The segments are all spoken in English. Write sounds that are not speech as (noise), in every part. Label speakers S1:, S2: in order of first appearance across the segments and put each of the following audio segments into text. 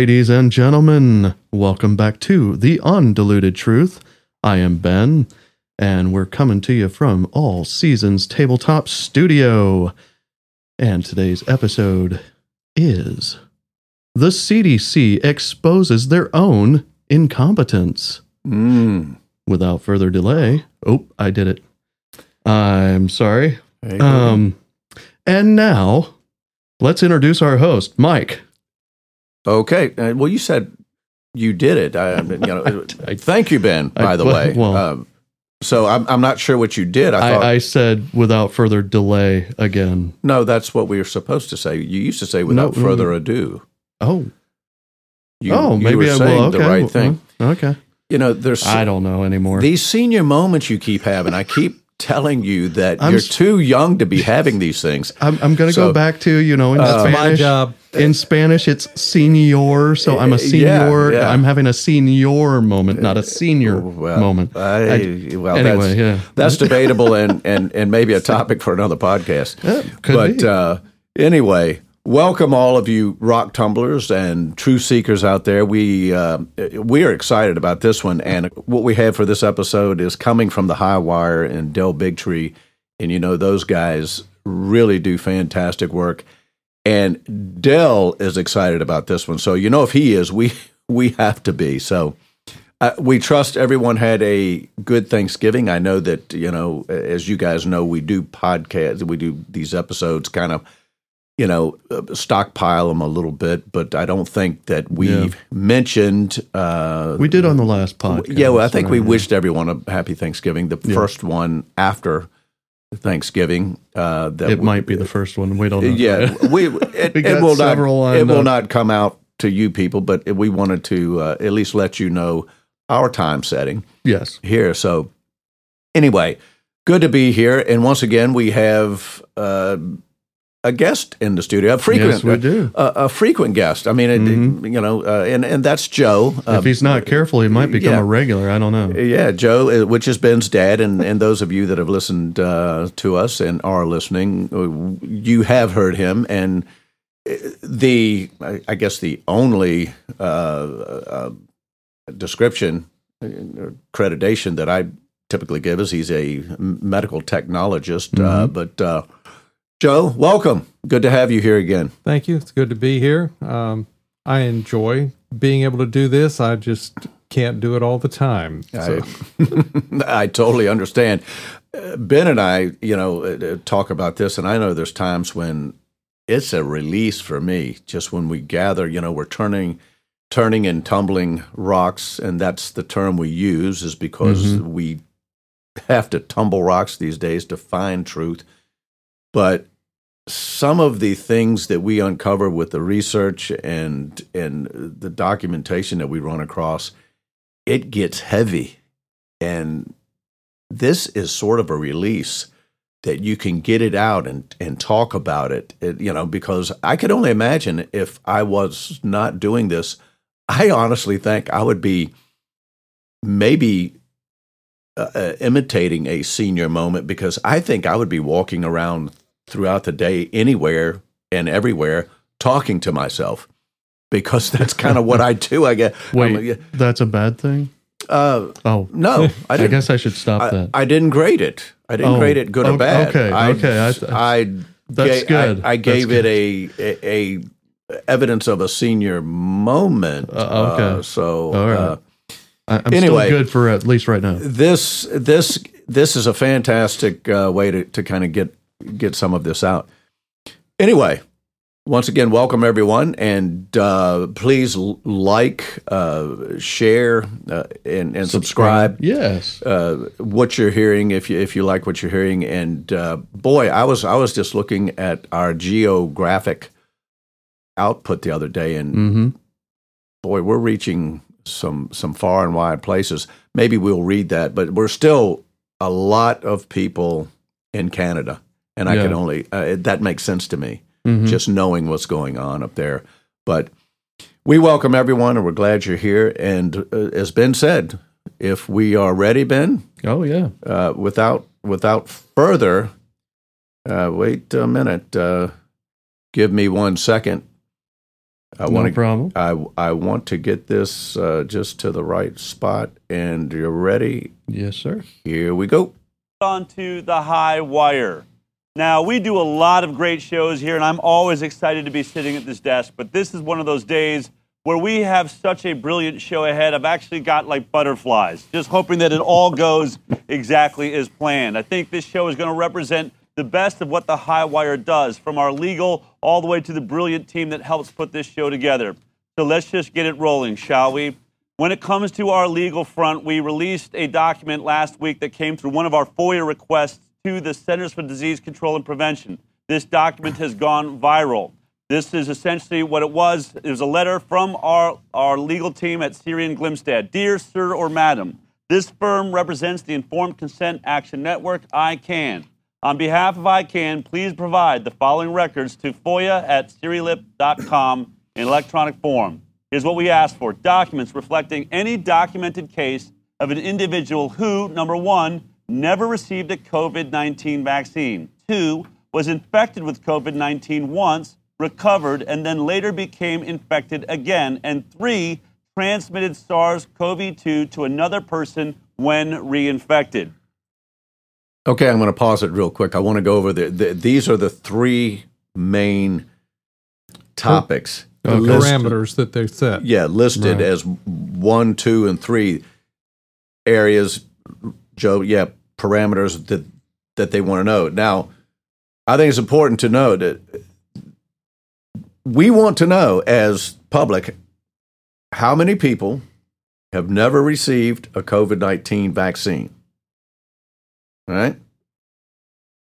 S1: Ladies and gentlemen, welcome back to The Undiluted Truth. I am Ben, and we're coming to you from All Seasons Tabletop Studio. And today's episode is The CDC exposes their own incompetence.
S2: Mm.
S1: Without further delay, oh, I did it. I'm sorry.
S2: There you go.
S1: Um, and now let's introduce our host, Mike.
S2: Okay. Uh, well, you said you did it. I, you know, (laughs)
S1: I-
S2: thank you, Ben. By
S1: I-
S2: the way.
S1: well-
S2: um, so I'm I'm not sure what you did. I thought
S1: I, I said without further delay again.
S2: no, that's what we were supposed to say. You used to say without
S1: No,
S2: further ado.
S1: Oh,
S2: You,
S1: oh,
S2: you
S1: maybe
S2: were
S1: I
S2: saying
S1: will. Okay,
S2: the right thing.
S1: Okay,
S2: You know, there's
S1: I don't know anymore.
S2: these senior moments you keep having. I keep telling you that
S1: I'm
S2: you're
S1: s-
S2: too young to be (laughs) having these things.
S1: I'm, I'm going to
S2: So-
S1: go back to you know in
S2: That's
S3: my
S1: Spanish.
S3: job.
S1: In Spanish, it's senior, so I'm a
S2: Uh,
S1: senior.
S2: yeah, yeah.
S1: I'm having a senior moment, not a senior
S2: Well,
S1: moment.
S2: I, well,
S1: anyway,
S2: that's,
S1: yeah.
S2: that's (laughs) debatable and, and, and maybe a topic for another podcast.
S1: Yeah, could
S2: but
S1: be.
S2: Uh, anyway, welcome all of you rock tumblers and truth seekers out there. We uh, we are excited about this one, and what we have for this episode is coming from the Highwire and Del Bigtree, and you know those guys really do fantastic work. And Dell is excited about this one, so you know if he is, we (laughs) we have to be. So uh, we trust everyone had a good Thanksgiving. I know that you know, as you guys know, we do podcasts. We do these episodes, kind of, you know, stockpile them a little bit. But I don't think that we've mentioned. Uh,
S1: we did on the last podcast.
S2: yeah, well, I think we wished everyone a happy Thanksgiving. The first one after Thanksgiving. Uh, that
S1: it
S2: we-
S1: might be the first one. We don't know.
S2: yeah, (laughs) we it,
S1: We
S2: it will not it will
S1: up.
S2: not come out to you people, but we wanted to uh, at least let you know our time setting
S1: yes.
S2: here. So anyway, good to be here, and once again we have uh, a guest in the studio, a frequent
S1: Yes, we do.
S2: a, a frequent guest. I mean, it,
S1: Mhm.
S2: you know, uh, and and that's Joe. Uh,
S1: if he's not careful, he might become
S2: yeah.
S1: a regular. I don't know.
S2: yeah, Joe, uh, which is Ben's dad, and, and those of you that have listened uh, to us and are listening, uh, you have heard him. And uh, the, I guess, the only uh, uh, description, uh, accreditation that I typically give is he's a medical technologist. Uh, but uh, Joe, welcome. Good to have you here again.
S3: Thank you. It's good to be here. Um, I enjoy being able to do this. I just can't do it all the time. So,
S2: I, (laughs) I totally understand. Uh, Ben and I, you know, uh, uh, talk about this, and I know there's times when it's a release for me. Just when we gather, you know, we're turning, turning and tumbling rocks, and that's the term we use, is because we have to tumble rocks these days to find truth. But some of the things that we uncover with the research and and the documentation that we run across, it gets heavy. And this is sort of a release that you can get it out and, and talk about it, it, you know, because I could only imagine if I was not doing this, I honestly think I would be maybe uh, uh, imitating a senior moment because I think I would be walking around throughout the day anywhere and everywhere talking to myself because (laughs) that's kind of what I do. I get. I'm
S1: Wait,
S2: like,
S1: that's a bad thing.
S2: uh,
S1: Oh,
S2: no, I (laughs)
S1: I, guess I should stop
S2: I,
S1: that.
S2: I didn't grade it. I didn't
S1: Oh,
S2: grade it good or bad.
S1: okay,
S2: I,
S1: okay, I That's
S2: ga-
S1: good.
S2: I,
S1: That's
S2: gave
S1: good.
S2: it a, a a evidence of a senior moment.
S1: Uh, okay.
S2: Uh, so
S1: All right.
S2: uh,
S1: I'm
S2: anyway.
S1: still good for at least right now.
S2: this this this is a fantastic uh, way to, to kind of get get some of this out. Anyway, once again, welcome everyone, and uh, please l- like, uh, share, uh, and, and subscribe.
S1: Yes.
S2: uh, what you're hearing if you if you like what you're hearing. And uh, boy, I was I was just looking at our geographic output the other day, and
S1: Mm-hmm.
S2: boy, we're reaching some some far and wide places. Maybe we'll read that, but we're still a lot of people in Canada, and I
S1: Yeah.
S2: can only uh, that makes sense to me
S1: Mhm.
S2: just knowing what's going on up there. But we welcome everyone, and we're glad you're here. And uh, as Ben said, if we are ready, Ben,
S1: Oh yeah.
S2: uh, without without further, uh, wait a minute. Uh, give me one second. I
S1: No
S2: want to
S1: problem.
S2: I I want to get this uh, just to the right spot, and you're ready.
S1: Yes, sir.
S2: Here we go.
S4: on to the Highwire. Now, we do a lot of great shows here, and I'm always excited to be sitting at this desk, but this is one of those days where we have such a brilliant show ahead. I've actually got like butterflies, just hoping that it all goes exactly as planned. I think this show is going to represent the best of what the Highwire does, from our legal all the way to the brilliant team that helps put this show together. So let's just get it rolling, shall we? When it comes to our legal front, we released a document last week that came through one of our FOIA requests to the Centers for Disease Control and Prevention. This document has gone viral. This is essentially what it was. It was a letter from our, our legal team at Siri & Glimstad. Dear Sir or Madam, this firm represents the Informed Consent Action Network, ICAN. On behalf of ICAN, please provide the following records to FOIA at SiriLLP.com in electronic form. Here's what we asked for documents reflecting any documented case of an individual who, number one, never received a COVID 19 vaccine, two, was infected with COVID 19 once, recovered, and then later became infected again, and three, transmitted SARS CoV 2 to another person when reinfected.
S2: Okay, I'm going to pause it real quick. I want to go over the, the these are the three main topics.
S1: Oh, okay.
S2: List-
S3: Parameters that they set.
S2: yeah, listed
S1: Right.
S2: as one, two, and three areas. Joe, yeah, parameters that that they want to know. Now, I think it's important to know that we want to know as public how many people have never received a COVID nineteen vaccine. All right.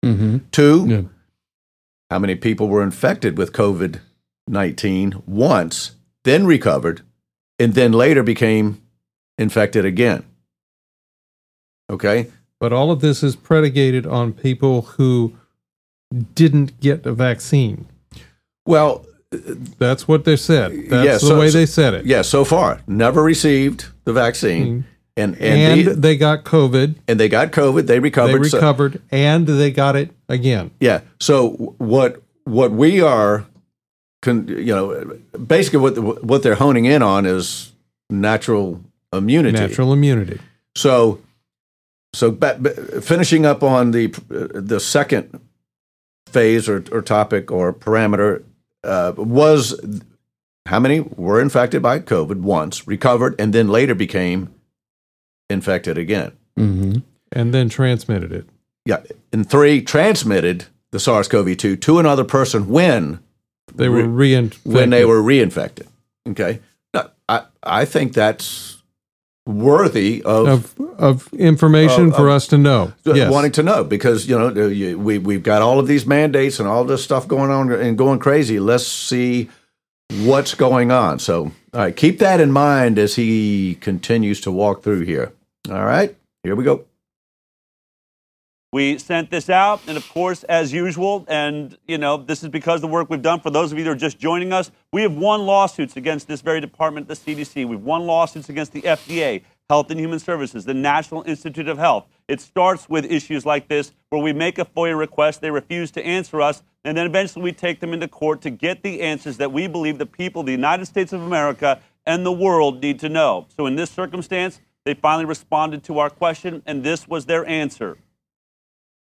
S1: Mm-hmm.
S2: Two,
S1: Yeah.
S2: how many people were infected with COVID 19 once, then recovered, and then later became infected again? Okay.
S3: But all of this is predicated on people who didn't get a vaccine.
S2: Well,
S3: That's what they said. That's
S2: Yeah,
S3: the
S2: so-
S3: way they said it.
S2: yeah, so far, never received the vaccine. And, and,
S3: And
S2: the-
S3: they got COVID.
S2: and they got COVID, they
S3: They
S2: recovered. so-
S3: recovered, and they got it again.
S2: Yeah. So what what we are, con, you know, basically what what they're honing in on is natural immunity.
S3: Natural immunity.
S2: So, so ba- ba- finishing up on the the second phase or, or topic or parameter uh, was how many were infected by COVID once, recovered, and then later became infected again.
S1: Mm-hmm.
S3: And then transmitted it.
S2: Yeah, and three transmitted the SARS-CoV-2 to another person when
S3: They were reinfected.
S2: when they were reinfected. Okay, now, I I think that's worthy of
S3: of of information for
S2: of-
S3: us to know. Yes.
S2: wanting to know because you know we we've got all of these mandates and all this stuff going on and going crazy. Let's see what's going on. So, all right, keep that in mind as he continues to walk through here. All right, here we go.
S4: We sent this out, and of course, as usual, and you know, this is because of the work we've done. For those of you that are just joining us, we have won lawsuits against this very department, the CDC. We've won lawsuits against the FDA, Health and Human Services, the National Institute of Health. It starts with issues like this, where we make a FOIA request, they refuse to answer us, and then eventually we take them into court to get the answers that we believe the people of the United States of America and the world need to know. So, in this circumstance, they finally responded to our question, and this was their answer.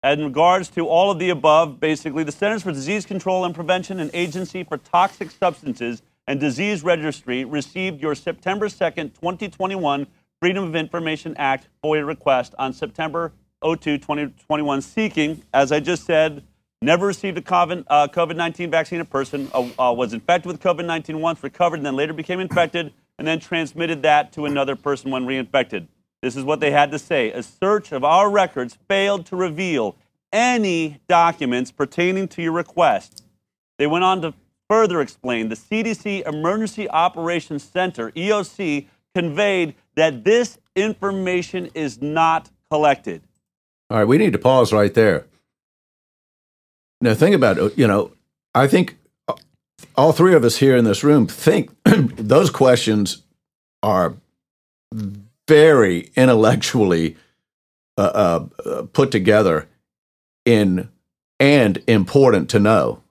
S4: In regards to all of the above, basically, the Centers for Disease Control and Prevention and Agency for Toxic Substances and Disease Registry received your September 2nd, 2021 Freedom of Information Act FOIA request on September 02, 2021, seeking, as I just said, never received a COVID 19 vaccine in person, uh, uh, was infected with COVID 19 once, recovered, and then later became infected, and then transmitted that to another person when reinfected. This is what they had to say. A search of our records failed to reveal any documents pertaining to your request. They went on to further explain the CDC Emergency Operations Center, EOC, conveyed that this information is not collected.
S2: All right, we need to pause right there. Now, think about it. You know, I think uh, all three of us here in this room think (clears throat) those questions are very intellectually uh, uh, uh, put together in and important to know.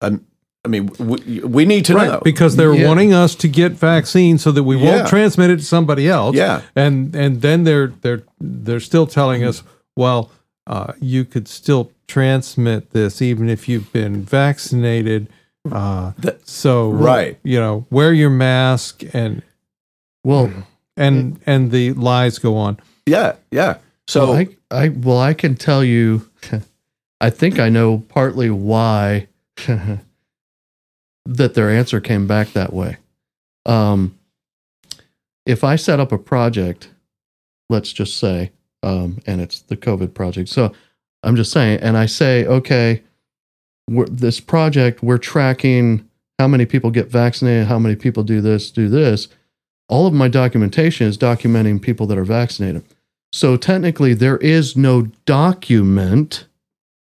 S2: Um, I mean, we, we need to
S3: right,
S2: know
S3: because they're
S1: Yeah.
S3: wanting us to get vaccines so that we won't
S2: Yeah.
S3: transmit it to somebody else.
S2: Yeah.
S3: and and then they're they're they're still telling us, well, uh, you could still transmit this even if you've been vaccinated. Uh,
S2: That-
S3: so
S2: right.
S3: you know, wear your mask and
S1: Well,
S3: and and the lies go on.
S2: Yeah, yeah. So
S1: well, I, I well, I can tell you. (laughs) I think I know partly why (laughs) that their answer came back that way. Um, if I set up a project, let's just say, um, and it's the COVID project. So I'm just saying, and I say, okay, we're, this project, we're tracking how many people get vaccinated, how many people do this, do this. All of my documentation is documenting people that are vaccinated. So technically, there is no document,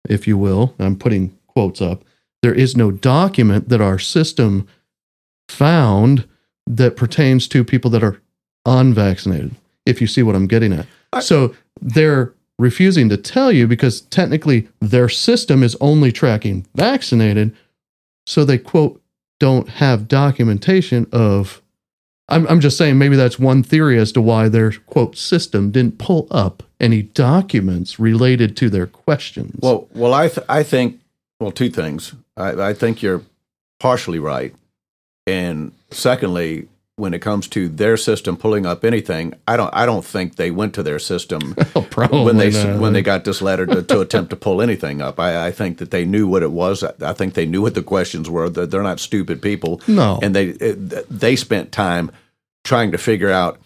S1: if you will. I'm putting quotes up. There is no document that our system found that pertains to people that are unvaccinated, if you see what I'm getting at.
S2: I-
S1: so they're refusing to tell you because technically their system is only tracking vaccinated. So they, quote, don't have documentation of I'm, I'm just saying maybe that's one theory as to why their quote system didn't pull up any documents related to their questions.
S2: Well, well, I th- I think well, two things. I, I think you're partially right, and secondly, when it comes to their system pulling up anything, I don't I don't think they went to their system (laughs) oh,
S1: probably
S2: when they
S1: not.
S2: when they got this letter to, to attempt to pull anything up. I, I think that they knew what it was. I think they knew what the questions were. That they're not stupid people.
S1: No.
S2: and they eh, they spent time trying to figure out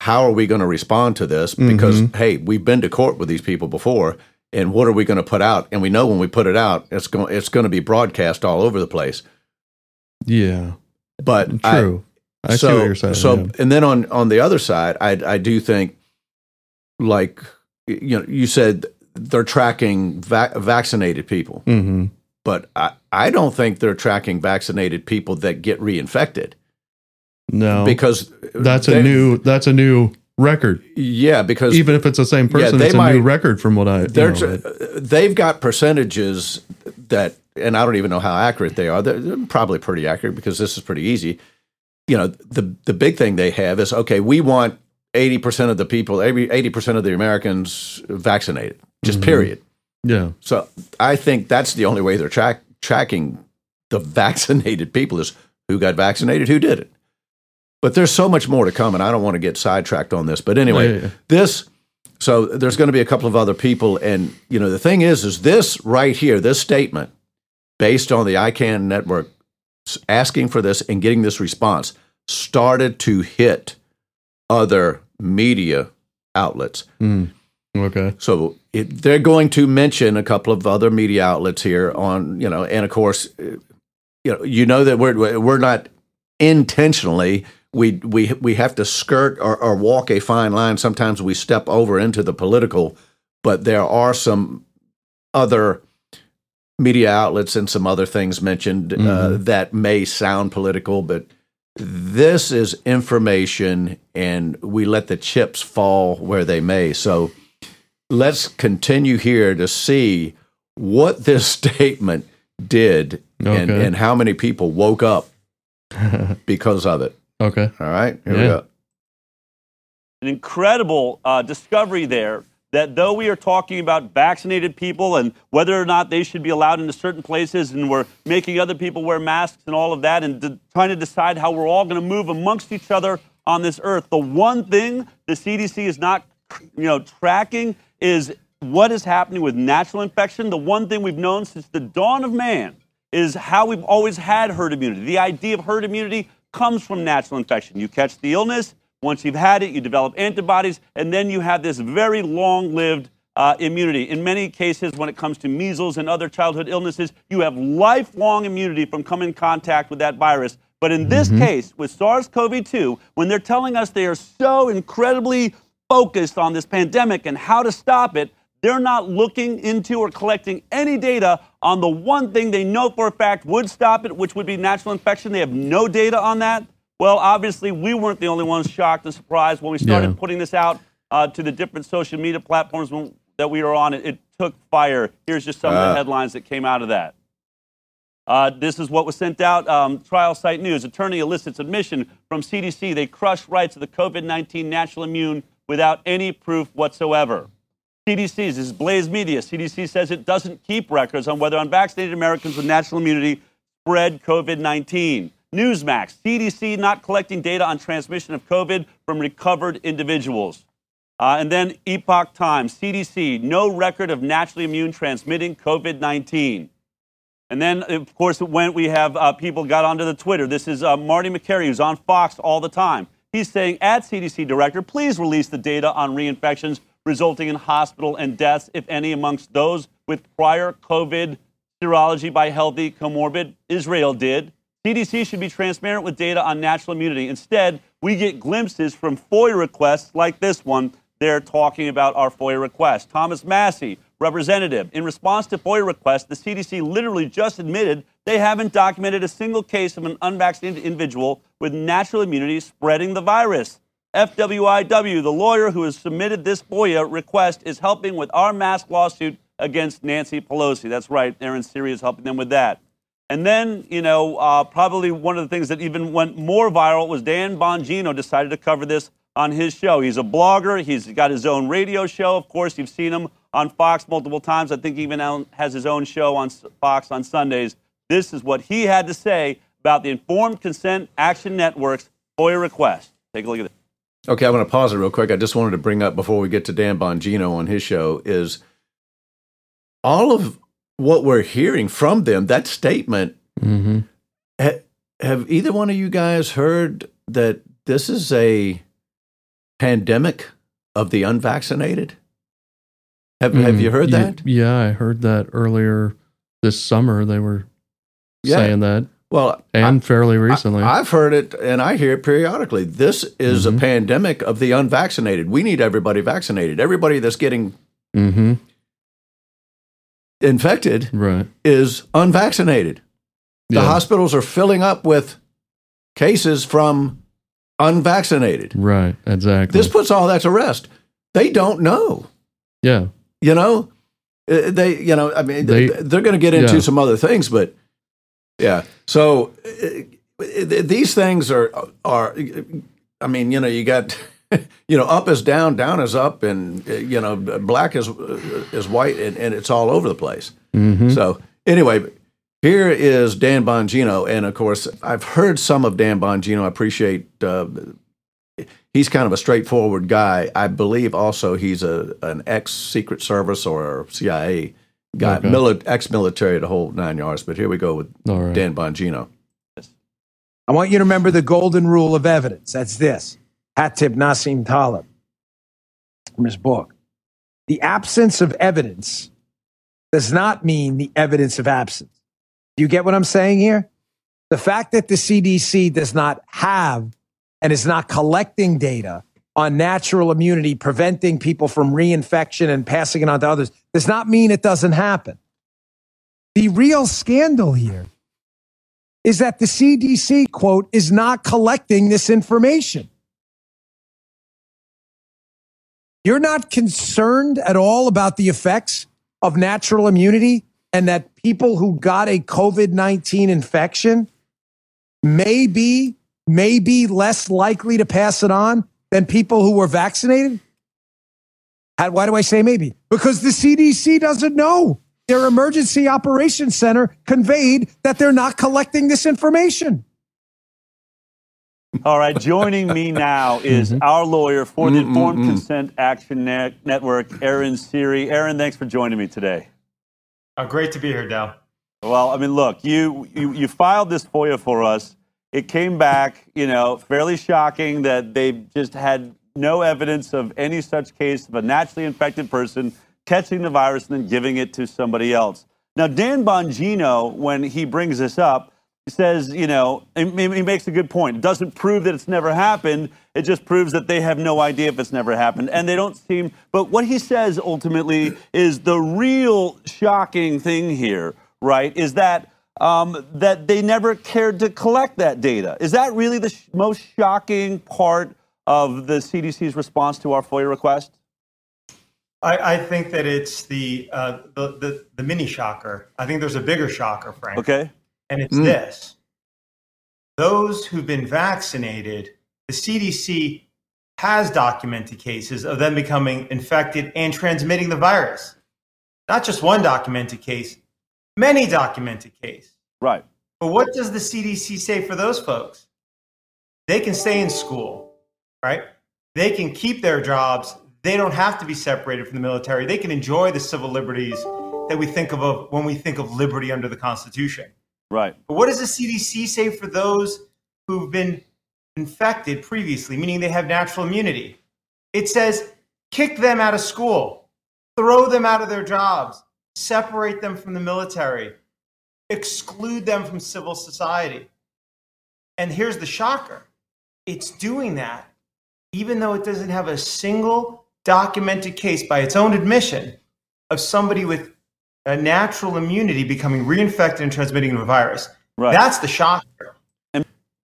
S2: how are we going to respond to this because mm-hmm. hey, we've been to court with these people before, and what are we going to put out? And we know when we put it out, it's going it's going to be broadcast all over the place.
S1: yeah,
S2: But
S1: true. I,
S2: so,
S1: see what you're saying.
S2: So,
S1: yeah.
S2: and then on on the other side, I I do think, like you know, you said they're tracking va- vaccinated people,
S1: Mhm.
S2: but I I don't think they're tracking vaccinated people that get reinfected
S1: no,
S2: because
S1: that's a new that's a new record.
S2: yeah because
S1: Even if it's the same
S2: Yeah,
S1: person,
S2: they
S1: it's a
S2: might-
S1: new record from what I.
S2: they're
S1: know,
S2: tr- they've got percentages that and I don't even know how accurate they are. They're, they're probably pretty accurate because this is pretty easy. You know, the the big thing they have is okay, we want 80% of the people, every 80% of the Americans vaccinated. Just mm-hmm. period.
S1: yeah,
S2: So I think that's the only way they're track, tracking the (laughs) vaccinated people is who got vaccinated, who didn't. But there's so much more to come, and I don't want to get sidetracked on this. But anyway,
S1: Yeah, yeah.
S2: this so there's going to be a couple of other people, and you know the thing is, is this right here, this statement, based on the ICAN network asking for this and getting this response, started to hit other media outlets.
S1: Mm. okay,
S2: So it, they're going to mention a couple of other media outlets here on, you know, and of course, uh, you know, you know that we're we're not intentionally we we we have to skirt or, or walk a fine line. Sometimes we step over into the political, but there are some other media outlets and some other things mentioned uh,
S1: Mhm.
S2: that may sound political, but this is information, and we let the chips fall where they may. So let's continue here to see what this (laughs) statement did and,
S1: Okay.
S2: and how many people woke up (laughs) because of it.
S1: okay,
S2: All right, here we go.
S4: an incredible uh, discovery there that though we are talking about vaccinated people and whether or not they should be allowed into certain places and we're making other people wear masks and all of that and de- trying to decide how we're all going to move amongst each other on this earth the one thing the cdc is not you know tracking is what is happening with natural infection. The one thing we've known since the dawn of man is how we've always had herd immunity. The idea of herd immunity comes from natural infection. You catch the illness once you've had it, you develop antibodies, and then you have this very long lived uh, immunity. In many cases, when it comes to measles and other childhood illnesses, you have lifelong immunity from coming in contact with that virus. But in this case, with SARS CoV 2, when they're telling us they are so incredibly focused on this pandemic and how to stop it, they're not looking into or collecting any data on the one thing they know for a fact would stop it, which would be natural infection. They have no data on that. Well, obviously, we weren't the only ones shocked and surprised when we started
S1: Yeah.
S4: putting this out uh, to the different social media platforms when, that we were on. It, it took fire. Here's just some of
S2: Uh.
S4: the headlines that came out of that. Uh, this is what was sent out. Um, TrialSite News. Attorney elicits admission from CDC. They crush rights of the COVID 19 natural immune without any proof whatsoever. CDC, this is Blaze Media. CDC says it doesn't keep records on whether unvaccinated Americans with natural immunity spread COVID 19. Newsmax, CDC not collecting data on transmission of COVID from recovered individuals. Uh, and then Epoch Times, CDC, no record of naturally immune transmitting COVID 19. And then, of course, when we have uh, people got onto the Twitter, this is uh, Marty Makary, who's on Fox all the time. He's saying, at CDC director, please release the data on reinfections resulting in hospital and deaths, if any, amongst those with prior COVID serology by healthy comorbid. Israel did. CDC should be transparent with data on natural immunity. Instead, we get glimpses from FOIA requests like this one. They're talking about our FOIA request. Thomas Massie, representative, in response to FOIA requests, the CDC literally just admitted they haven't documented a single case of an unvaccinated individual with natural immunity spreading the virus. FWIW, the lawyer who has submitted this FOIA request, is helping with our mask lawsuit against Nancy Pelosi. That's right, Aaron Siri is helping them with that. And then, you know, uh, probably one of the things that even went more viral was Dan Bongino decided to cover this on his show. He's a blogger. He's got his own radio show. Of course, you've seen him on Fox multiple times. I think he even has his own show on Fox on Sundays. This is what he had to say about the Informed Consent Action Network's FOIA request. Take a look at it.
S2: Okay, I'm going to pause it real quick. I just wanted to bring up before we get to Dan Bongino on his show is all of what we're hearing from them, that statement,
S1: Mm-hmm.
S2: ha- have either one of you guys heard that this is a pandemic of the unvaccinated? Have, have you heard
S1: Mm,
S2: that?
S1: Yeah, I heard that earlier this summer. They were
S2: Yeah.
S1: saying that,
S2: Well,
S1: and fairly recently.
S2: I, have heard it and I hear it periodically. This is
S1: Mhm.
S2: a pandemic of the unvaccinated. We need everybody vaccinated. Everybody that's getting
S1: mm-hmm.
S2: Infected
S1: Right.
S2: is unvaccinated. The
S1: Yeah.
S2: hospitals are filling up with cases from unvaccinated.
S1: Right. Exactly.
S2: This puts all that to rest. They don't know.
S1: yeah.
S2: You know, Uh, they. You know, I mean,
S1: They-
S2: are going to get into
S1: yeah.
S2: some other things, but yeah. So uh, these things are are. I mean, you know, you got. (laughs) You know, up is down, down is up, and uh, you know, black is is white, and, and it's all over the place.
S1: Mm-hmm.
S2: So anyway, here is Dan Bongino, and of course, I've heard some of Dan Bongino. I appreciate. Uh, he's kind of a straightforward guy. I believe also he's a an ex Secret Service or CIA guy,
S1: Okay.
S2: mili- ex military, the whole nine yards. But here we go with
S1: All right.
S2: Dan Bongino.
S5: I want you to remember the golden rule of evidence. That's this. Hatib Nassim Taleb from his book. The absence of evidence does not mean the evidence of absence. Do you get what I'm saying here? The fact that the CDC does not have and is not collecting data on natural immunity, preventing people from reinfection and passing it on to others, does not mean it doesn't happen. The real scandal here is that the CDC, quote, is not collecting this information. You're not concerned at all about the effects of natural immunity and that people who got a COVID 19 infection may be, may be less likely to pass it on than people who were vaccinated? How- Why do I say maybe? Because the CDC doesn't know. Their emergency operations center conveyed that they're not collecting this information.
S4: All right, joining me now (laughs) is mm-hmm. our lawyer for the Informed
S2: Mm-mm-mm.
S4: Consent Action Net- Network, Aaron Siri. Aaron, thanks for joining me today.
S6: Oh, great to be here, Del.
S4: Well, I mean, look, you, you you filed this FOIA for us. It came back, you know, fairly shocking that they just had no evidence of any such case of a naturally infected person catching the virus and then giving it to somebody else. Now, Dan Bongino, when he brings this up, he says, you know, he he makes a good point. It doesn't prove that it's never happened. It just proves that they have no idea if it's never happened. And they don't seem, but what he says ultimately is the real shocking thing here, right, is that um, that they never cared to collect that data. Is that really the sh- most shocking part of the CDC's response to our FOIA request?
S6: I, I think that it's the, uh, the the the mini shocker. I think there's a bigger shocker, Frank.
S4: Okay.
S6: And it's
S2: Mm.
S6: this. Those who've been vaccinated, the CDC has documented cases of them becoming infected and transmitting the virus. Not just one documented case, many documented cases.
S4: Right.
S6: But what does the CDC say for those folks? They can stay in school, right? They can keep their jobs. They don't have to be separated from the military. They can enjoy the civil liberties that we think of, of when we think of liberty under the Constitution.
S4: Right.
S6: But what does the CDC say for those who've been infected previously, meaning they have natural immunity? It says kick them out of school, throw them out of their jobs, separate them from the military, exclude them from civil society. And here's the shocker it's doing that even though it doesn't have a single documented case by its own admission of somebody with a natural immunity becoming reinfected and transmitting the virus.
S4: Right.
S6: That's the shocker.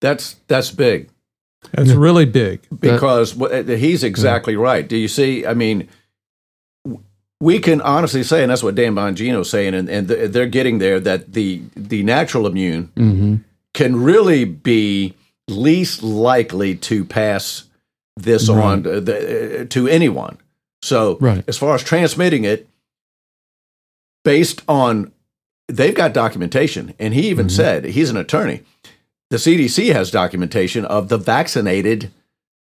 S2: That's that's big
S3: That's really big.
S2: because wh- eh, he's exactly right. Do you see? I mean, we can honestly say, and that's what Dan Bongino's saying, and, and they're getting there that the the natural immune
S1: Mm-hmm.
S2: can really be least likely to pass this
S1: Right.
S2: on to, the, uh, to anyone. So,
S1: Right.
S2: as far as transmitting it, based on they've got documentation, and he even
S1: Mhm.
S2: said he's an attorney. The CDC has documentation of the vaccinated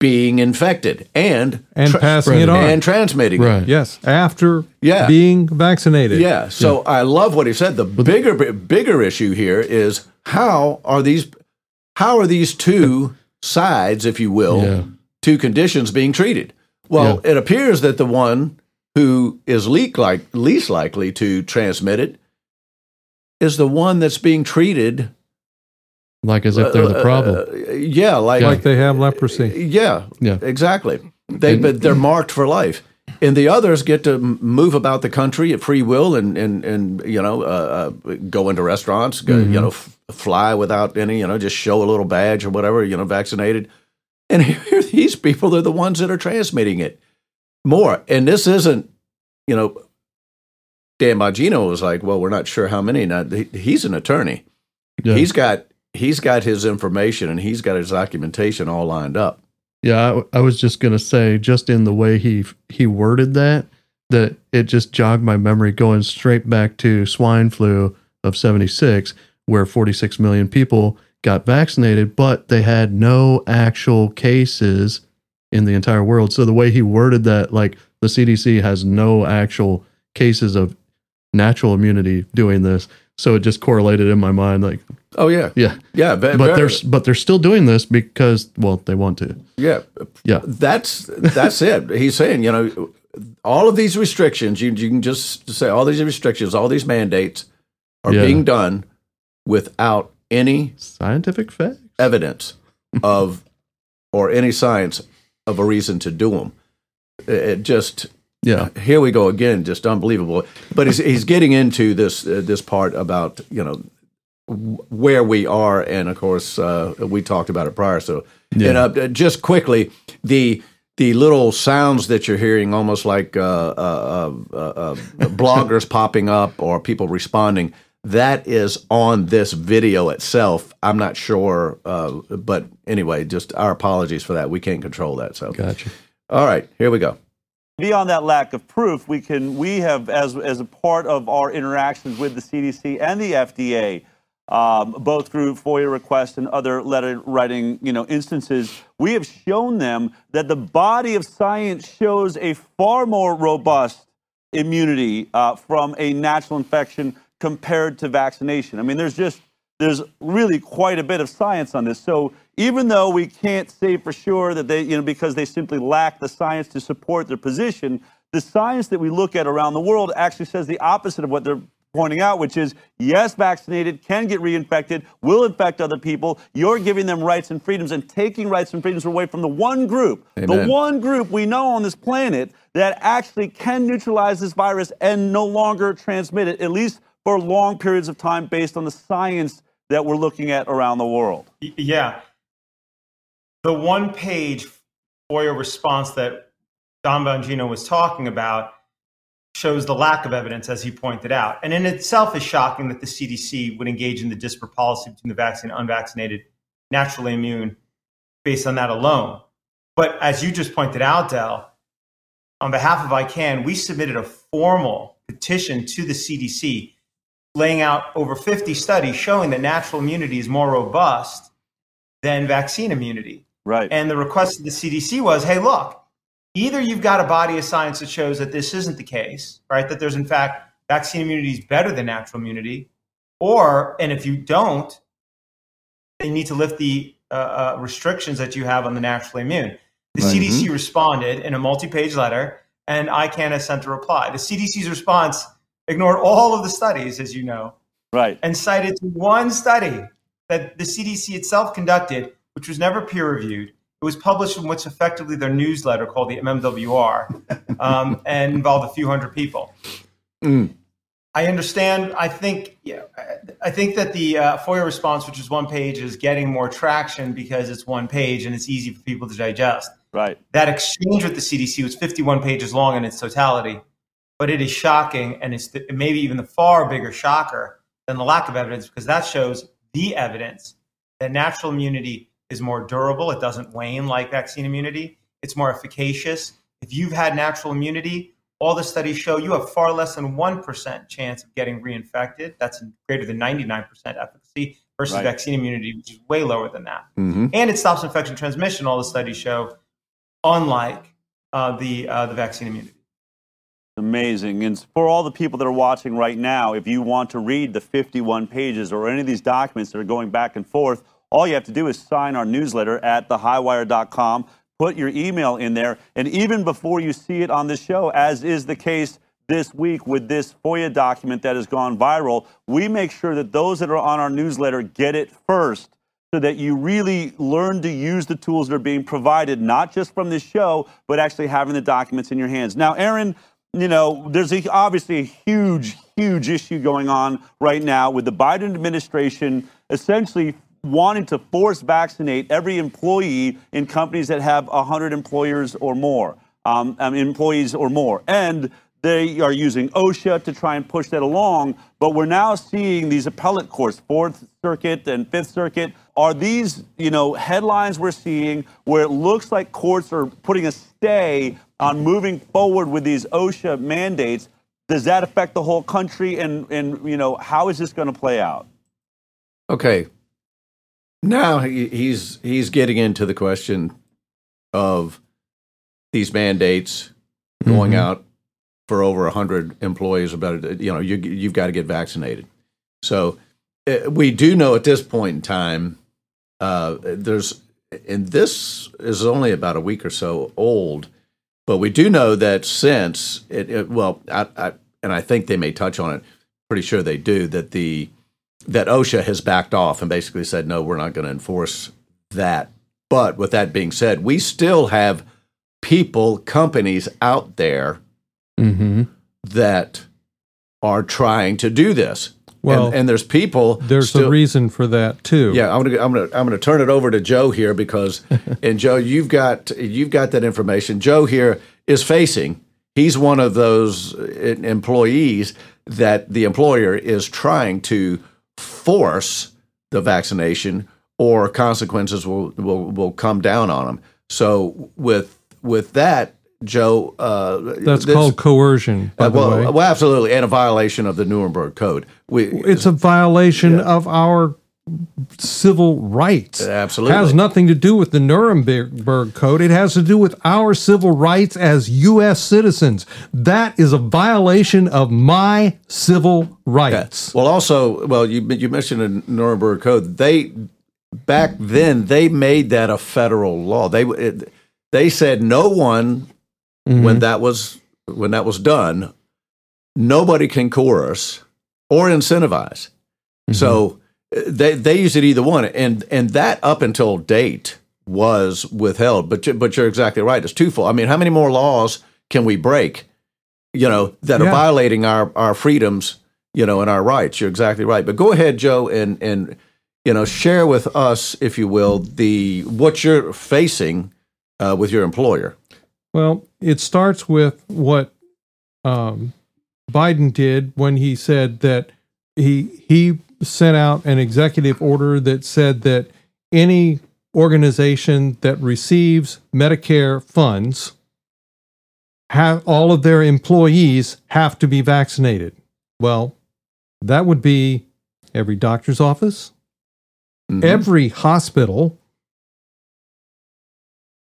S2: being infected and
S3: And
S2: tra-
S3: passing it on.
S2: and transmitting. it.
S3: Yes, after
S2: Yeah.
S3: being vaccinated.
S2: Yeah. So I love what he said. The bigger bigger issue here is how are these how are these two sides, if you will,
S1: Yeah.
S2: two conditions being treated? Well, it appears that the one who is leak like least likely to transmit it is the one that's being treated
S1: Like as if they're the problem.
S2: uh, yeah, like
S3: Like they have leprosy.
S2: yeah,
S1: Yeah.
S2: exactly. They
S1: And-
S2: but they're marked for life, and the others get to move about the country at free will and and and you know uh, uh, go into restaurants, go,
S1: Mm-hmm.
S2: you know, f- fly without any, you know, just show a little badge or whatever, you know, vaccinated. And (laughs) here these people they're the ones that are transmitting it more. And this isn't, you know, Dan Bongino was like, well, we're not sure how many. Now he's an attorney.
S1: Yeah.
S2: He's got he's got his information and he's got his documentation all lined up.
S1: Yeah, I, I was just gonna say, just in the way he he worded that, that it just jogged my memory, going straight back to swine flu of '76, where 46 million people got vaccinated, but they had no actual cases in the entire world. So the way he worded that, like the CDC has no actual cases of natural immunity doing this, so it just correlated in my mind, like
S2: Oh yeah,
S1: yeah,
S2: yeah, ve-
S1: but
S2: very-
S1: they're but they're still doing this because well they want to.
S2: yeah,
S1: Yeah.
S2: That's that's it. He's saying, you know, all of these restrictions, you you can just say all these restrictions, all these mandates are
S1: Yeah.
S2: being done without any
S1: Scientific fact.
S2: evidence of or any science of a reason to do them. It just
S1: Yeah.
S2: here we go again, just unbelievable. But he's he's getting into this uh, this part about you know where we are, and of course uh, we talked about it prior. So
S1: Yeah.
S2: and uh, just quickly the. The little sounds that you're hearing, almost like uh, uh, uh, uh, (laughs) bloggers popping up or people responding, that is on this video itself. I'm not sure, uh, but anyway, just our apologies for that. We can't control that. So,
S1: Gotcha.
S2: all right, here we go.
S4: beyond that lack of proof, we can we have as as a part of our interactions with the CDC and the FDA, um, both through FOIA requests and other letter writing you know instances, we have shown them that the body of science shows a far more robust immunity uh, from a natural infection compared to vaccination. I mean, there's just there's really quite a bit of science on this. So even though we can't say for sure that they, you know, because they simply lack the science to support their position, the science that we look at around the world actually says the opposite of what they're pointing out, which is yes, vaccinated can get reinfected, will infect other people. You're giving them rights and freedoms and taking rights and freedoms away from the one group,
S2: Amen.
S4: the one group we know on this planet that actually can neutralize this virus and no longer transmit it, at least for long periods of time based on the science that we're looking at around the world.
S6: Yeah. The one page FOIA response that Don Bongino was talking about shows the lack of evidence, as he pointed out. And in itself is shocking that the CDC would engage in the disparate policy between the vaccinated and unvaccinated, naturally immune, based on that alone. But as you just pointed out, Del, on behalf of ICAN, we submitted a formal petition to the CDC laying out over 50 studies showing that natural immunity is more robust than vaccine immunity.
S4: Right.
S6: And the request of the CDC was hey, look, either you've got a body of science that shows that this isn't the case, right? That there's, in fact, vaccine immunity is better than natural immunity, or, and if you don't, you need to lift the uh, uh, restrictions that you have on the naturally immune. The
S2: Right.
S6: CDC responded in a multi page letter, and ICAN has sent a reply. The CDC's response ignored all of the studies, as you know,
S4: Right.
S6: and cited one study that the CDC itself conducted, which was never peer reviewed. It was published in what's effectively their newsletter called the MMWR (laughs) um, and involved a few hundred people.
S2: Mm.
S6: I understand. I think. Yeah, I think that the uh, FOIA response, which is one page, is getting more traction because it's one page and it's easy for people to digest.
S4: Right.
S6: That exchange with the CDC was 51 pages long in its totality, but it is shocking, and it's the, maybe even the far bigger shocker than the lack of evidence because that shows the evidence that natural immunity is more durable. It doesn't wane like vaccine immunity. It's more efficacious. If you've had natural immunity, all the studies show you have far less than 1% chance of getting reinfected. That's greater than 99% efficacy versus
S4: Right.
S6: vaccine immunity, which is way lower than that
S2: hmm
S6: and it stops infection transmission. All the studies show, unlike uh, the uh, the vaccine immunity.
S4: Amazing. And for all the people that are watching right now, if you want to read the 51 pages or any of these documents that are going back and forth, all you have to do is sign our newsletter at thehighwire.com, put your email in there, and even before you see it on the show, as is the case this week with this FOIA document that has gone viral, we make sure that those that are on our newsletter get it first so that you really learn to use the tools that are being provided, not just from this show, but actually having the documents in your hands. Now, Aaron, you know, there's a, obviously a huge, huge issue going on right now with the Biden administration essentially wanting to force vaccinate every employee in companies that have 100 employers or more, um, employees or more. And they are using OSHA to try and push that along, but we're now seeing these appellate courts, Fourth Circuit and Fifth Circuit. Are these, you know, headlines we're seeing where it looks like courts are putting a stay on moving forward with these OSHA mandates? Does that affect the whole country? And, and you know, how is this going to play out?
S2: Okay. Now he's he's getting into the question of these mandates going
S1: Mhm.
S2: out for over hundred employees. About it, you know, you you've got to get vaccinated. So uh, we do know at this point in time, uh, there's and this is only about a week or so old, but we do know that since it, it well, I, I, and I think they may touch on it. Pretty sure they do that the that OSHA has backed off and basically said, no, we're not going to enforce that. But with that being said, we still have people, companies out there
S1: Mm-hmm.
S2: that are trying to do this.
S3: Well,
S2: and, and there's people.
S3: There's
S2: still,
S3: a reason for that too.
S2: Yeah, I'm gonna I'm gonna I'm gonna turn it over to Joe here because, (laughs) and Joe, you've got you've got that information. Joe here is facing. He's one of those uh, employees that the employer is trying to force the vaccination, or consequences will will will come down on him. So with with that, Joe, uh,
S3: That's
S2: this-
S3: called coercion, by
S2: uh,
S3: the way.
S2: well, well, absolutely, and a violation of the Nuremberg Code. We,
S3: It's a violation of our civil rights.
S2: Absolutely.
S3: Has nothing to do with the Nuremberg Code. It has to do with our civil rights as U.S. citizens. That is a violation of my civil rights.
S2: Well, also, well, you you mentioned the Nuremberg Code. They back then they made that a federal law. They it, they said no one when that was when that was done, nobody can coerce or incentivize. So uh, they they use it either one, and and that up until date was withheld. But you- but you're exactly right. It's twofold. I mean, how many more laws can we break? You know that are violating our our freedoms. You know, and our rights. You're exactly right. But go ahead, Joe, and and you know share with us, if you will, the what you're facing uh, with your employer.
S3: Well, it starts with what um, Biden did when he said that he he sent out an executive order that said that any organization that receives Medicare funds have all of their employees have to be vaccinated. Well, that would be every doctor's office,
S2: Mhm.
S3: every hospital,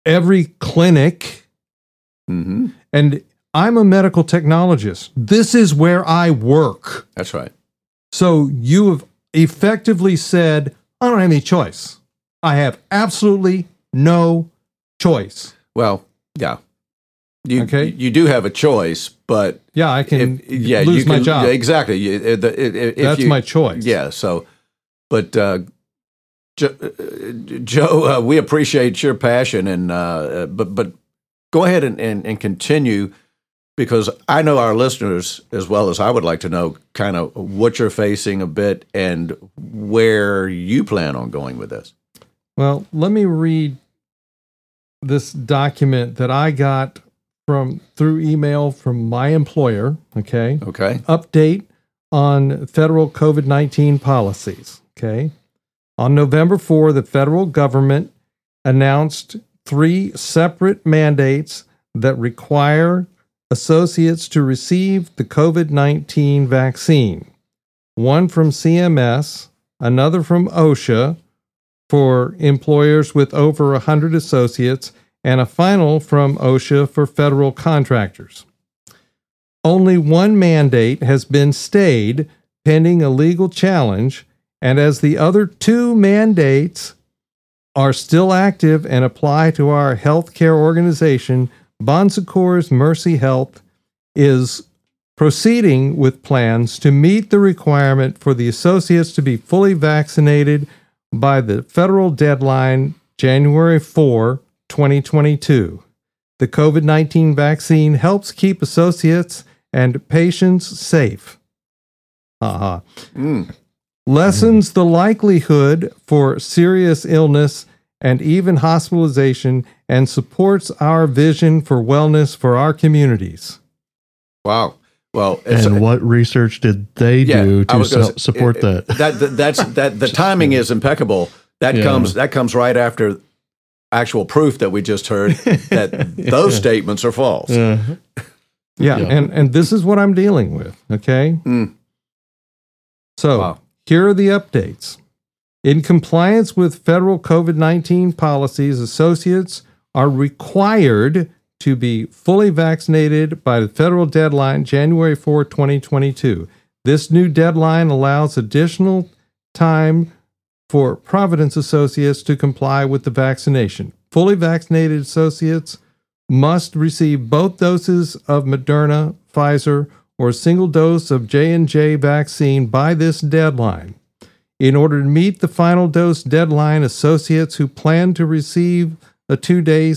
S3: every clinic,
S2: Mhm.
S3: and I'm a medical technologist. This is where I work.
S2: That's right.
S3: So you have effectively said, I don't have any choice. I have absolutely no choice.
S2: Well, yeah. You,
S3: Okay.
S2: You do have a choice, but
S3: Yeah, I can
S2: if, yeah,
S3: lose
S2: you
S3: my
S2: can,
S3: job.
S2: yeah, exactly. You- uh, the-
S3: That's
S2: you-
S3: my choice.
S2: Yeah. So, but uh, Joe, uh, Joe uh, we appreciate your passion, and uh, but but go ahead and, and, and continue because I know our listeners as well as I would like to know kind of what you're facing a bit and where you plan on going with this.
S3: Well, let me read this document that I got from through email from my employer, okay?
S2: Okay.
S3: Update on federal COVID-19 policies, okay? On November 4, the federal government announced three separate mandates that require associates to receive the COVID 19 vaccine one from CMS, another from OSHA for employers with over 100 associates, and a final from OSHA for federal contractors. Only one mandate has been stayed pending a legal challenge, and as the other two mandates are still active and apply to our healthcare organization, Bon Secours Mercy Health is proceeding with plans to meet the requirement for the associates to be fully vaccinated by the federal deadline January 4, 2022. The COVID 19 vaccine helps keep associates and patients safe. Haha
S2: Mm.
S3: Lessens the likelihood for serious illness and even hospitalization and supports our vision for wellness for our communities.
S2: Wow. Well, it's,
S1: And what research did they
S2: yeah,
S1: do to su-
S2: say-
S1: support
S2: it-
S1: that?
S2: That, that that's that the (laughs) timing is impeccable. That
S1: Yeah.
S2: comes that comes right after actual proof that we just heard (laughs) that those statements are false.
S3: Yeah,
S1: Yeah.
S3: and and this is what I'm dealing with, okay?
S2: Mm.
S3: So,
S2: Wow.
S3: Here are the updates. In compliance with federal COVID-19 policies, associates are required to be fully vaccinated by the federal deadline January 4, 2022. This new deadline allows additional time for Providence associates to comply with the vaccination. Fully vaccinated associates must receive both doses of Moderna, Pfizer, or a single dose of J&J vaccine by this deadline. In order to meet the final dose deadline, associates who plan to receive a two-day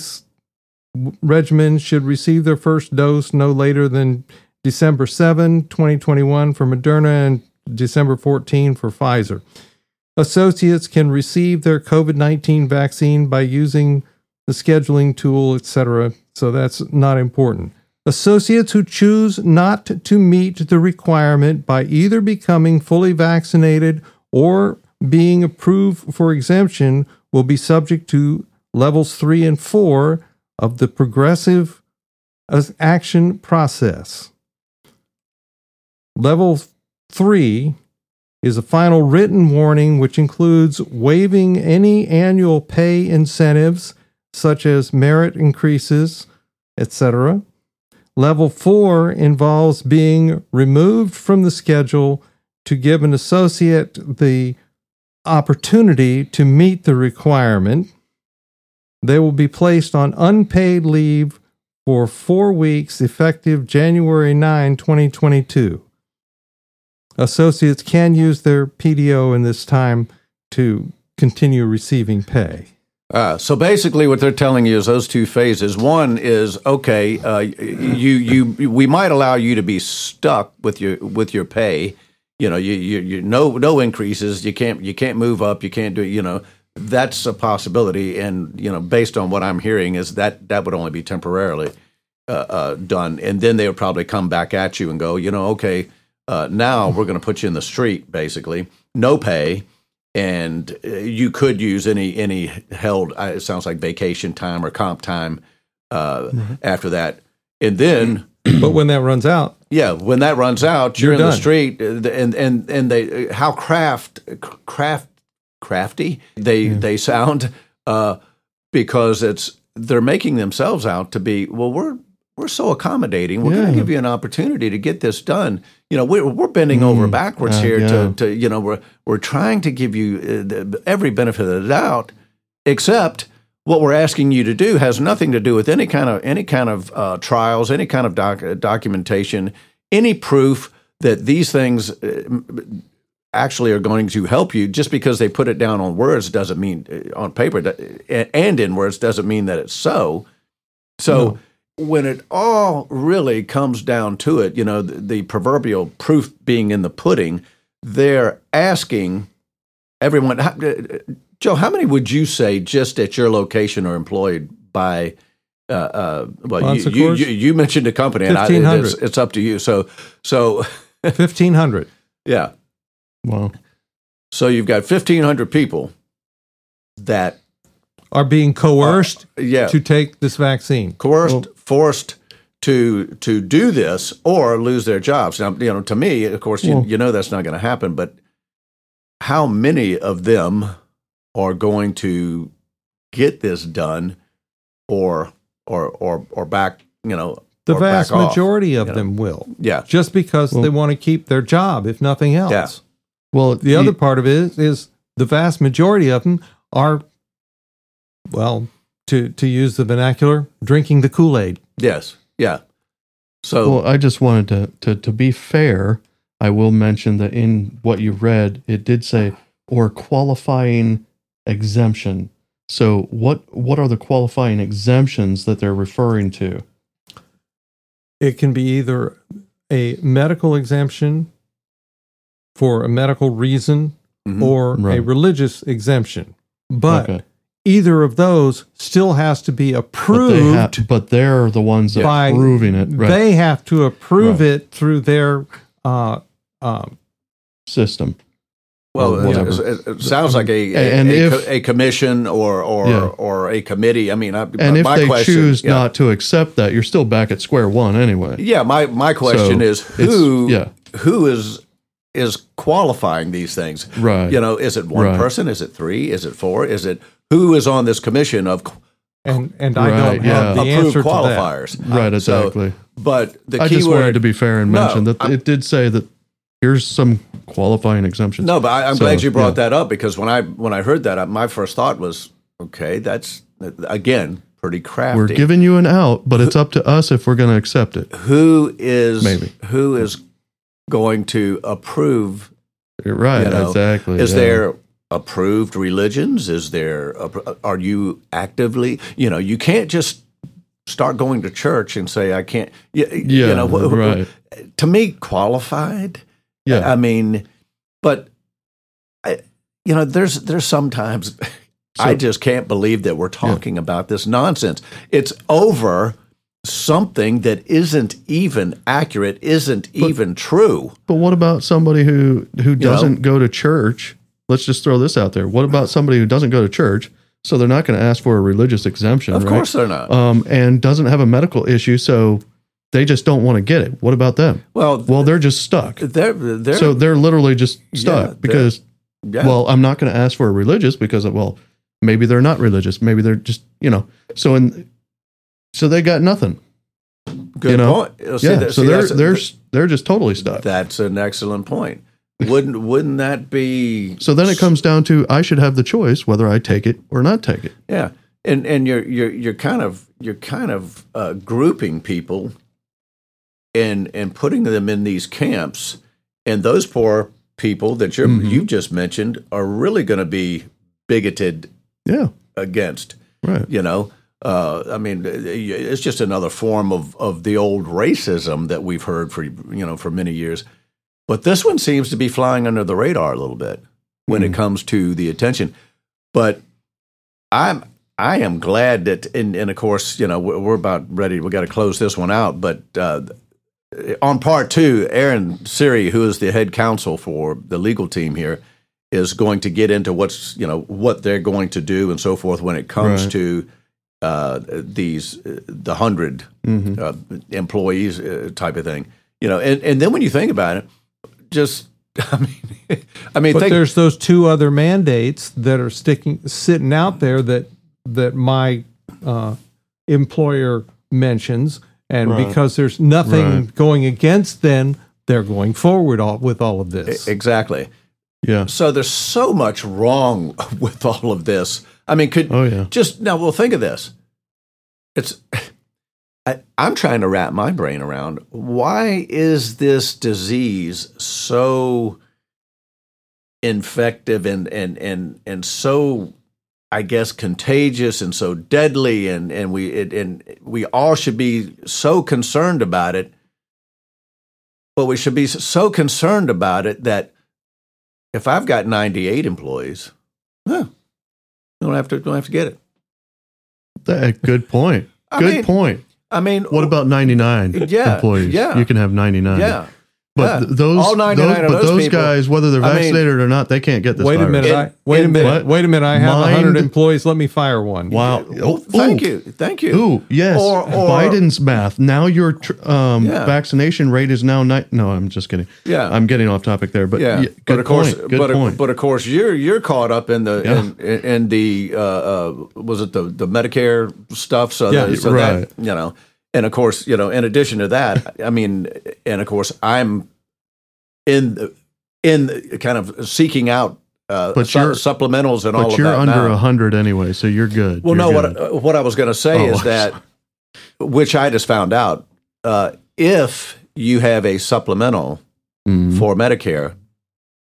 S3: regimen should receive their first dose no later than December 7, 2021 for Moderna and December 14 for Pfizer. Associates can receive their COVID 19 vaccine by using the scheduling tool, etc. So that's not important. Associates who choose not to meet the requirement by either becoming fully vaccinated or being approved for exemption will be subject to levels three and four of the progressive uh, action process. Level three is a final written warning which includes waiving any annual pay incentives such as merit increases, etc. Level 4 involves being removed from the schedule to give an associate the opportunity to meet the requirement. They will be placed on unpaid leave for 4 weeks effective January 9, 2022 associates can use their PDO in this time to continue receiving pay.
S2: Uh, so basically, what they're telling you is those two phases. One is okay. Uh, you you we might allow you to be stuck with your with your pay. You know, you you, you no no increases. You can't you can't move up. You can't do. You know, that's a possibility. And you know, based on what I'm hearing, is that that would only be temporarily. uh, uh, done, and then they would probably come back at you and go, you know, okay, uh, now we're going to put you in the street, basically, no pay, and uh, you could use any any held. uh, It sounds like vacation time or comp time uh, after that, and then. (clears throat)
S3: But when that runs out,
S2: Yeah, when that runs out, you're,
S3: You're
S2: in the street, uh, and and and they how craft craft crafty they they sound uh, because it's they're making themselves out to be well we're we're so accommodating we're going to give you an opportunity to get this done you know we're we're bending over backwards
S1: uh,
S2: here
S1: yeah.
S2: to to you know we're we're trying to give you uh, the, every benefit of the doubt except what we're asking you to do has nothing to do with any kind of any kind of uh, trials, any kind of doc- documentation, any proof that these things uh, actually are going to help you. Just because they put it down on words doesn't mean uh, on paper and and in words doesn't mean that it's so. So. When it all really comes down to it, you know, the, the proverbial proof being in the pudding, they're asking everyone. how- uh, Joe, how many would you say just at your location are employed by? Uh, uh, well, you, you, you, you mentioned a company, and I,
S3: 1,500.
S2: it's, it's up to you. So, so (laughs)
S3: fifteen hundred
S2: yeah,
S1: Wow.
S2: so you've got fifteen hundred people that
S3: are being coerced
S2: yeah
S3: to take this vaccine.
S2: coerced, forced to to do this or lose their jobs. Now, you know, to me, of course, you,
S1: Well-
S2: you know that's not going to happen. But how many of them are going to get this done, or or or or back? You know,
S3: The
S2: or back
S3: vast
S2: off?
S3: majority of
S2: you know.
S3: them will,
S2: Yeah,
S3: just because they want to keep their job, if nothing else.
S2: Yeah.
S1: Well,
S3: The
S1: you-
S3: other part of it is, is the vast majority of them are, well, to to use the vernacular, drinking the Kool Aid.
S2: yes, yeah. So
S1: Well, I just wanted to, to to be fair. I will mention that in what you read, it did say or qualifying exemption. So what what are the qualifying exemptions that they're referring to?
S3: It can be either a medical exemption for a medical reason
S2: Mhm.
S3: or a religious exemption. But
S1: okay.
S3: Either of those still has to be
S1: But, they
S3: approved.
S1: ha- but they're the ones that
S3: By-
S1: are proving it, right?
S3: They have to approve
S1: Right.
S3: it through their uh, um,
S1: system.
S2: Well, it, it- it sounds like a a,
S1: And
S2: a,
S1: if-
S2: a commission or or
S1: Yeah.
S2: or a committee. I mean, I,
S1: And if
S2: my
S1: they
S2: question,
S1: choose
S2: yeah.
S1: not to accept that, you're still back at square one anyway.
S2: Yeah, my my question
S1: So,
S2: is who
S1: yeah.
S2: who is is qualifying these things?
S1: Right.
S2: You know, is it one
S1: Right.
S2: person? Is it three? Is it four? Is it who is on this commission of
S3: and and I
S1: Right,
S3: don't have
S1: yeah.
S3: the
S2: approved
S3: answer to that.
S2: qualifiers?
S1: Right,
S2: So,
S1: exactly.
S2: but the
S1: I
S2: key
S1: just
S2: word,
S1: wanted to be fair and
S2: No,
S1: mention that
S2: I'm-
S1: it did say that here's some qualifying exemptions.
S2: No, but I, I'm
S1: So,
S2: glad you brought
S1: yeah.
S2: that up because when I when I heard that, I, my first thought was, okay, that's again pretty crafty.
S1: We're giving you an out, but it's up to us if we're going to accept it.
S2: who is
S1: Maybe.
S2: who is going to approve
S1: You're right,
S2: You know,
S1: exactly.
S2: Is
S1: yeah.
S2: there approved religions? Is there are you actively? You know, you can't just start going to church and say I can't. You,
S1: Yeah,
S2: you know,
S1: right.
S2: To me, qualified.
S1: Yeah.
S2: I mean, but I, you know, there's there's sometimes I just can't believe that we're talking about this nonsense. It's over something that isn't even accurate, isn't even true.
S1: But what about somebody who who doesn't go to church? Let's just throw this out there. What about somebody who doesn't go to church? So they're not going to ask for a religious exemption,
S2: Of
S1: right?
S2: course, they're not.
S1: Um, and doesn't have a medical issue, so they just don't want to get it. What about them?
S2: well,
S1: Well, they're just stuck.
S2: they're they're
S1: So they're literally just stuck
S2: they're-
S1: because
S2: yeah.
S1: well, I'm not going to ask for a religious because well, maybe they're not religious. Maybe they're just you know. So in so they got nothing.
S2: good
S1: you know?
S2: point. See,
S1: yeah.
S2: that-
S1: so they're they're they're just totally stuck.
S2: that's an excellent point. Wouldn't wouldn't that be
S1: So then it comes down to I should have the choice whether I take it or not take it.
S2: Yeah, and and you're you're you're kind of you're kind of uh, grouping people and and putting them in these camps, and those poor people that you
S1: Mhm.
S2: you just mentioned are really going to be bigoted
S1: Yeah.
S2: against.
S1: Right.
S2: You know, uh, I mean, it's just another form of of the old racism that we've heard for you know for many years. But this one seems to be flying under the radar a little bit when it
S1: Mhm.
S2: comes to the attention. But I'm I am glad that, and, and of course, you know, we're we're about ready. We got to close this one out, but uh, on part two, Aaron Siri, who is the head counsel for the legal team here, is going to get into what's you know what they're going to do and so forth when it comes
S1: Right.
S2: to uh, these uh, the 100
S1: Mhm.
S2: uh, employees uh, type of thing. You know, and, and then when you think about it, just (laughs) I mean, I mean,
S3: But
S2: think,
S3: there's those two other mandates that are sticking sitting out there that that my uh, employer mentions, and
S1: Right.
S3: because there's nothing
S1: Right.
S3: going against them, they're going forward all, with all of this.
S2: exactly.
S1: Yeah.
S2: So there's so much wrong (laughs) with all of this. I mean, could
S1: Oh yeah.
S2: just now well think of this it's I, i'm trying to wrap my brain around why is this disease so infective and and and and so i guess contagious and so deadly and and we it, and we all should be so concerned about it but we should be so concerned about it that if i've got 98 employees huh, don't have to don't have to get it
S1: That- good point. Good
S2: mean,
S1: point.
S2: I mean,
S1: What about 99
S2: Yeah,
S1: employees?
S2: yeah.
S1: You can have 99.
S2: yeah?
S1: But
S2: yeah.
S1: th- those,
S2: All 99
S1: those,
S2: of
S1: but
S2: those
S1: those
S2: people-
S1: guys, whether they're
S2: I mean-
S1: vaccinated or not, they can't get this
S3: wait a minute!
S2: In-
S3: I, wait a minute!
S1: What?
S3: Wait a minute! I have hundred employees. Let me fire one.
S1: Wow.
S2: Oh, thank you, thank you.
S1: Ooh, yes.
S2: Or- or-
S1: Biden's math. Now your tr- um,
S2: Yeah.
S1: vaccination rate is now ni- No, I'm just kidding.
S2: Yeah.
S1: I'm getting off topic there, but
S2: yeah,
S1: yeah,
S2: but
S1: good
S2: of course,
S1: point. Good
S2: but
S1: point.
S2: Of, but of course, you're you're caught up in the
S1: Yeah.
S2: in, in, in the uh, uh, was it the the Medicare stuff? So,
S3: Yeah,
S2: that, so
S1: right.
S2: that you know, and of course, you know, in addition to that, I mean, and of course, I'm in the- in the- kind of seeking out uh,
S1: But
S2: su-
S1: you're-
S2: supplementals and all
S1: but you're under
S2: now.
S1: a hundred anyway, so you're good.
S2: Well,
S1: You're
S2: no.
S1: good.
S2: What uh, what I was going to say
S1: Oh,
S2: is that, which I just found out, uh, if you have a supplemental
S1: Mhm.
S2: for Medicare,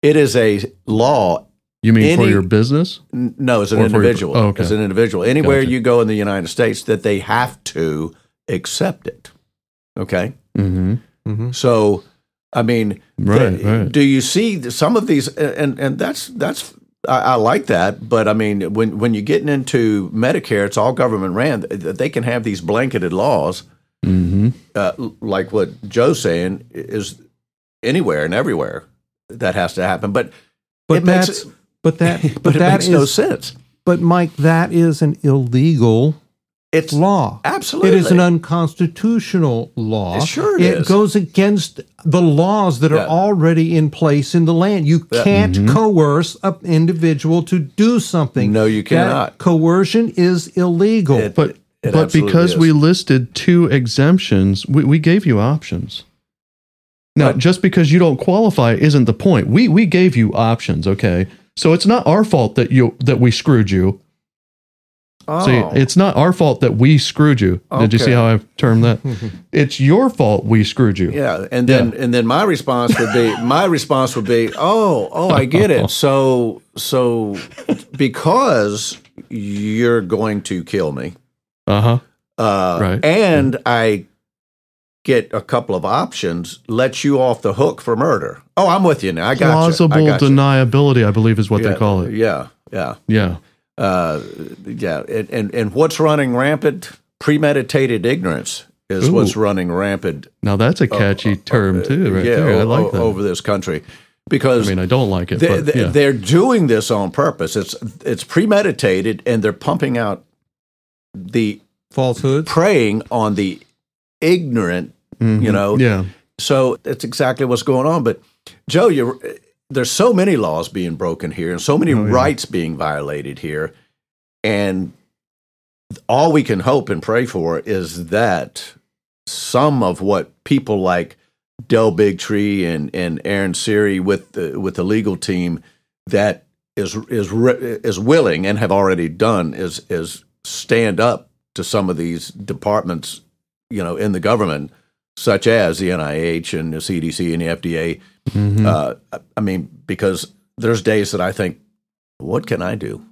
S2: it is a law.
S1: you mean for your business?
S2: n- No, as an
S1: for your-
S2: individual,
S1: oh, okay.
S2: as an individual, anywhere
S1: Gotcha.
S2: you go in the United States, that they have to accept it. Okay,
S1: Mm-hmm.
S2: so I mean,
S1: Right,
S2: th-
S1: right.
S2: do you see some of these? And and that's that's I, I like that, but I mean, when when you're getting into Medicare, it's all government ran. th- They can have these blanketed laws,
S1: Mm-hmm.
S2: uh, like what Joe's saying is anywhere and everywhere that has to happen. But
S3: but
S2: it makes
S3: that's but that (laughs)
S2: but,
S3: but
S2: it
S3: that
S2: makes no sense.
S3: but Mike, that is an illegal
S2: It's
S3: law.
S2: absolutely
S3: It is an unconstitutional law.
S2: It Sure it
S3: it
S2: is.
S3: goes against the laws that are already in place in the land. You can't coerce an individual to do something.
S2: Mm-hmm. No, you
S3: That
S2: cannot.
S3: coercion is illegal.
S2: It-
S1: But
S2: it
S1: but because
S2: is.
S1: we listed two exemptions, we, we gave you options. Now,
S2: But-
S1: just because you don't qualify isn't the point. We we gave you options, okay? So it's not our fault that you that we screwed you.
S2: Oh,
S1: See, it's not our fault that we screwed you. Did you see how I termed that? (laughs) it's your fault we screwed you.
S2: Yeah, and then and then my response would be (laughs) my response would be, "Oh, oh, I get it. (laughs) So so because you're going to kill me,
S1: Uh-huh.
S2: uh,
S1: Right.
S2: and I get a couple of options, let you off the hook for murder. Oh, I'm with you now. I got
S1: Plausible
S2: you. I got you.
S1: deniability, I believe is what
S2: yeah,
S1: they call it.
S2: Yeah, yeah,
S1: Yeah.
S2: Uh, yeah. And, and and what's running rampant? Premeditated ignorance is
S1: Ooh.
S2: what's running rampant.
S1: Now that's a catchy term too, right
S2: uh, yeah,
S1: there. I
S2: o-
S1: like
S2: o-
S1: that.
S2: over this country because
S1: I mean, I don't like it,
S2: They,
S1: but, yeah.
S2: They're doing this on purpose. It's it's premeditated, and they're pumping out the
S3: falsehood,
S2: preying on the ignorant.
S1: Mhm.
S2: you know,
S1: Yeah.
S2: So that's exactly what's going on. But Joe, you there's so many laws being broken here, and so many
S1: Oh, yeah.
S2: rights being violated here, and all we can hope and pray for is that some of what people like Del Bigtree and and Aaron Siri with the with the legal team that is is is willing and have already done is is stand up to some of these departments, you know, in the government, such as the NIH and the CDC and the FDA.
S1: Mhm.
S2: Uh, I- mean, because there's days that I think, what can I do?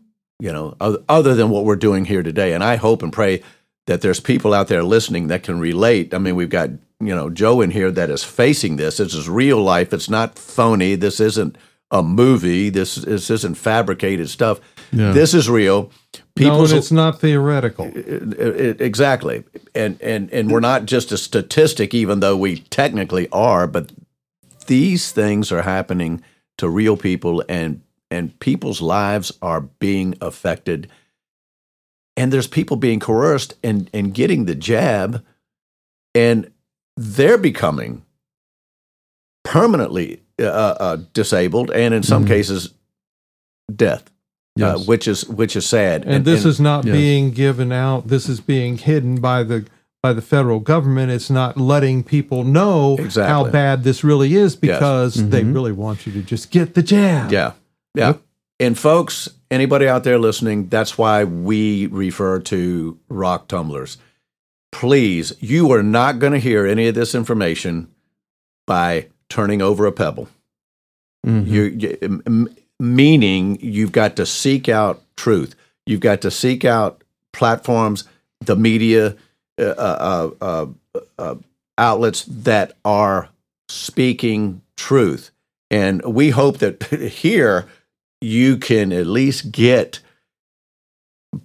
S2: You know, other than what we're doing here today. And I hope and pray that there's people out there listening that can relate. I mean, we've got, you know, Joe in here that is facing this. This is real life. It's not phony. This isn't a movie. This this isn't fabricated stuff.
S1: Yeah.
S2: This is real.
S3: no, it's not theoretical.
S2: it- it- exactly, and and and we're not just a statistic, even though we technically are. But these things are happening to real people, and and people's lives are being affected. And there's people being coerced and and getting the jab, and they're becoming permanently uh, uh, disabled, and in some
S1: Mhm.
S2: cases, death. Uh, which is which is sad.
S3: And, this is not
S1: yes.
S3: being given out. This is being hidden by the by the federal government. It's not letting people know how bad this really is because they
S1: Mhm.
S3: really want you to just get the jab.
S2: Yeah. Yeah. And folks, anybody out there listening, that's why we refer to rock tumblers. Please, you are not going to hear any of this information by turning over a pebble.
S1: Mhm.
S2: You, you m- m- meaning you've got to seek out truth. You've got to seek out platforms, the media, uh, uh, uh, uh, outlets that are speaking truth. And we hope that (laughs) here you can at least get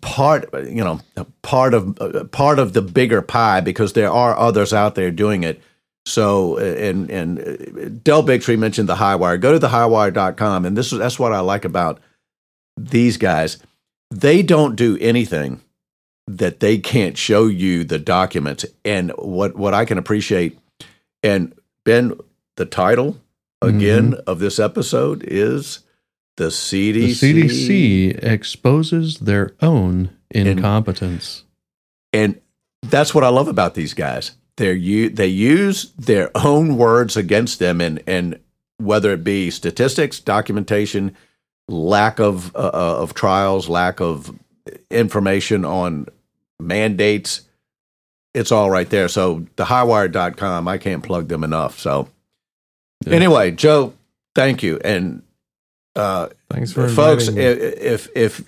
S2: part, you know, part of part of the bigger pie because there are others out there doing it. So, and and uh, Del Bigtree mentioned the Highwire. Go to the highwire.com. And this is that's what I like about these guys. They don't do anything that they can't show you the documents. And what what I can appreciate, and Ben, the title again of this episode is the CDC.
S1: The
S2: CDC.
S1: Exposes their own incompetence.
S2: and that's what I love about these guys. They're you they use their own words against them, and and whether it be statistics, documentation, lack of uh, uh, of trials, lack of information on mandates, it's all right there. So the highwire.com, I can't plug them enough. So
S1: Yeah.
S2: anyway, Joe, thank you, and uh,
S3: Thanks for
S2: folks
S3: inviting me.
S2: i- if if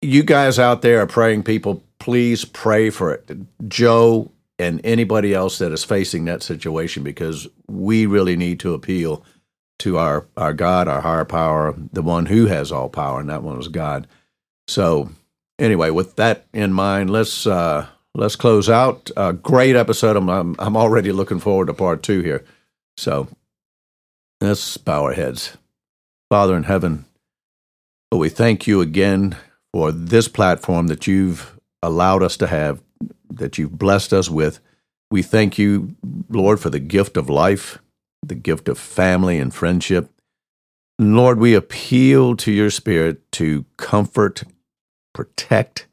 S2: you guys out there are praying people please pray for it joe and anybody else that is facing that situation because we really need to appeal to our our god our higher power the one who has all power and that one is god so anyway with that in mind let's uh let's close out a great episode i'm i'm, I'm already looking forward to part two here so let's bow our heads Father in heaven, we thank you again for this platform that you've allowed us to have, that you've blessed us with. We thank you, Lord, for the gift of life, the gift of family and friendship. Lord, we appeal to your spirit to comfort, protect,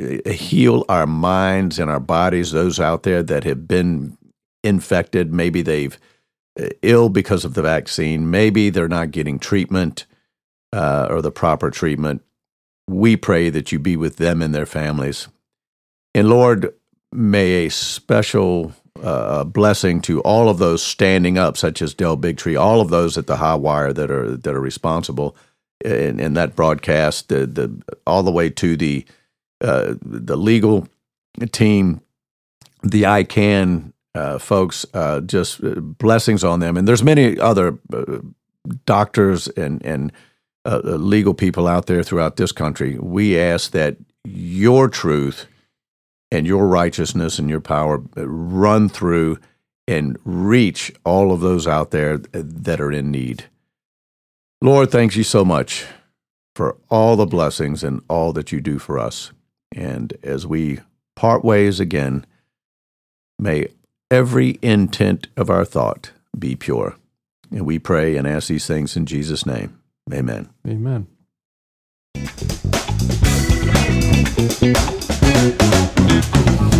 S2: eh, heal our minds and our bodies, those out there that have been infected. Maybe they've uh, ill because of the vaccine. Maybe they're not getting treatment uh, or the proper treatment. We pray that you be with them and their families. And Lord, may a special uh, blessing to all of those standing up, such as Del Bigtree, all of those at the Highwire that are that are responsible in, in that broadcast, the, the all the way to the uh, the legal team, the ICAN uh, folks, uh, just uh, blessings on them. And there's many other uh, doctors and and uh, legal people out there throughout this country. We ask that your truth and your righteousness and your power run through and reach all of those out there that are in need. Lord, thank you so much for all the blessings and all that you do for us. And as we part ways again, may every intent of our thought be pure. And we pray and ask these things in Jesus' name. Amen.
S3: Amen. Thank you.